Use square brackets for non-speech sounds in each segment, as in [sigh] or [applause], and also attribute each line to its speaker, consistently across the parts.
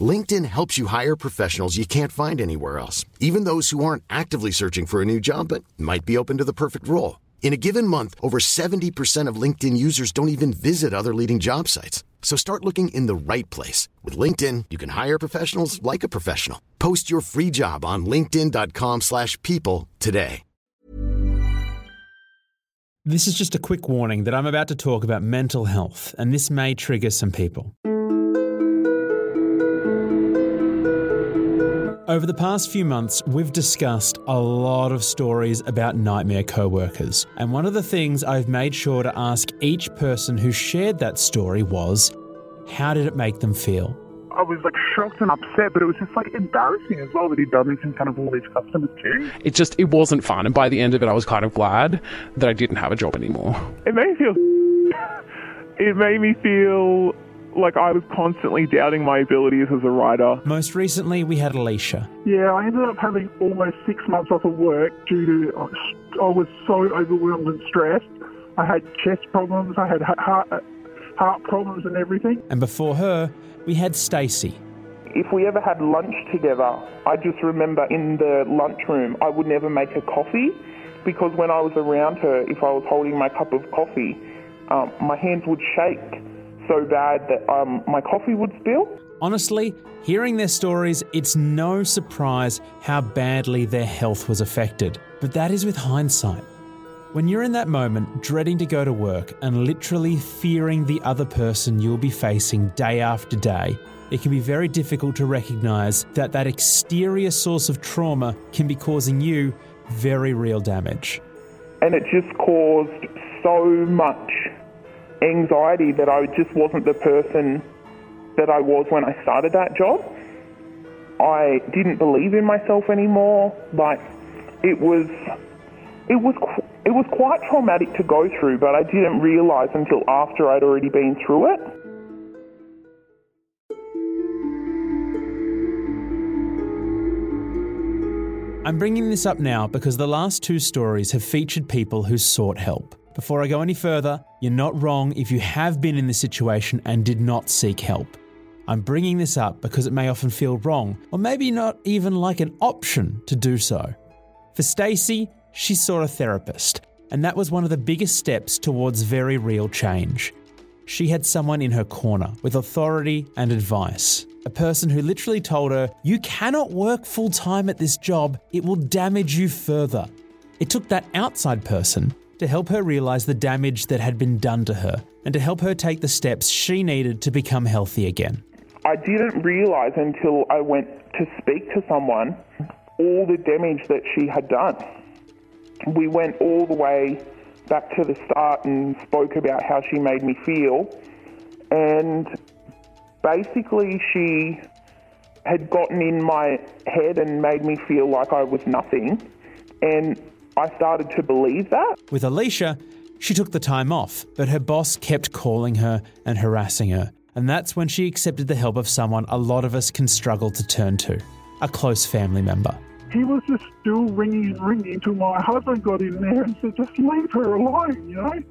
Speaker 1: LinkedIn helps you hire professionals you can't find anywhere else, even those who aren't actively searching for a new job but might be open to the perfect role. In a given month, over 70% of LinkedIn users don't even visit other leading job sites. So start looking in the right place. With LinkedIn, you can hire professionals like a professional. Post your free job on linkedin.com slash people today.
Speaker 2: This is just a quick warning that I'm about to talk about mental health, and this may trigger some people. Over the past few months, we've discussed a lot of stories about nightmare co-workers. And one of the things I've made sure to ask each person who shared that story was, how did it make them feel?
Speaker 3: I was like shocked and upset, but it was just like embarrassing as well that he'd done this in front of all these customers too.
Speaker 4: It just it wasn't fun, and by the end of it, I was kind of glad that I didn't have a job anymore.
Speaker 3: It made me feel. [laughs] It made me feel like I was constantly doubting my abilities as a writer.
Speaker 2: Most recently, we had Alicia.
Speaker 5: Yeah, I ended up having almost six months off of work due to I was so overwhelmed and stressed. I had chest problems, I had heart, heart problems, and everything.
Speaker 2: And before her, we had Stacey.
Speaker 6: If we ever had lunch together, I just remember in the lunchroom, I would never make her coffee because when I was around her, if I was holding my cup of coffee, um, my hands would shake so bad that um, my coffee would spill.
Speaker 2: Honestly, hearing their stories, it's no surprise how badly their health was affected. But that is with hindsight. When you're in that moment, dreading to go to work and literally fearing the other person you'll be facing day after day, it can be very difficult to recognize that that exterior source of trauma can be causing you very real damage.
Speaker 6: And it just caused so much anxiety that I just wasn't the person that I was when I started that job. I didn't believe in myself anymore. Like it was, it was, it was quite traumatic to go through, but I didn't realise until after I'd already been through it.
Speaker 2: I'm bringing this up now because the last two stories have featured people who sought help. Before I go any further, you're not wrong if you have been in this situation and did not seek help. I'm bringing this up because it may often feel wrong, or maybe not even like an option to do so. For Stacey, she saw a therapist, and that was one of the biggest steps towards very real change. She had someone in her corner with authority and advice. A person who literally told her, You cannot work full time at this job, it will damage you further. It took that outside person to help her realize the damage that had been done to her and to help her take the steps she needed to become healthy again.
Speaker 6: I didn't realize until I went to speak to someone all the damage that she had done. We went all the way back to the start and spoke about how she made me feel. And basically, she had gotten in my head and made me feel like I was nothing. And I started to believe that.
Speaker 2: With Alicia, she took the time off, but her boss kept calling her and harassing her. And that's when she accepted the help of someone a lot of us can struggle to turn to a close family member.
Speaker 5: He was just still ringing and ringing until my husband got in there and said, just leave her alone, you know?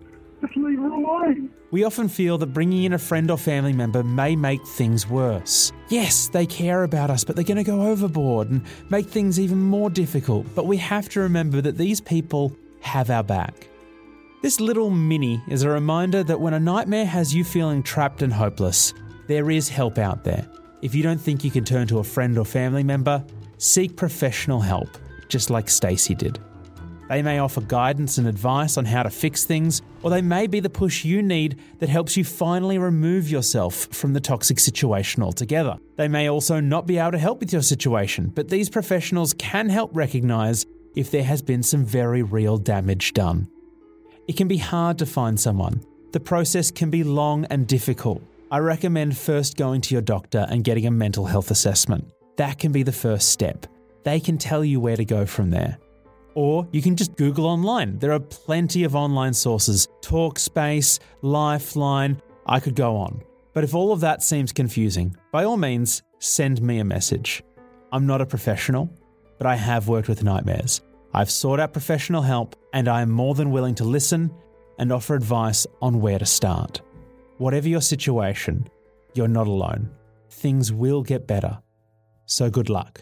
Speaker 5: Just leave her alone.
Speaker 2: We often feel that bringing in a friend or family member may make things worse. Yes, they care about us, but they're going to go overboard and make things even more difficult. But we have to remember that these people have our back. This little mini is a reminder that when a nightmare has you feeling trapped and hopeless, there is help out there. If you don't think you can turn to a friend or family member, seek professional help, just like Stacey did. They may offer guidance and advice on how to fix things, or they may be the push you need that helps you finally remove yourself from the toxic situation altogether. They may also not be able to help with your situation, but these professionals can help recognize if there has been some very real damage done. It can be hard to find someone. The process can be long and difficult. I recommend first going to your doctor and getting a mental health assessment. That can be the first step. They can tell you where to go from there. Or you can just Google online. There are plenty of online sources Talkspace, Lifeline. I could go on. But if all of that seems confusing, by all means, send me a message. I'm not a professional, but I have worked with nightmares. I've sought out professional help, and I am more than willing to listen and offer advice on where to start. Whatever your situation, you're not alone. Things will get better. So good luck.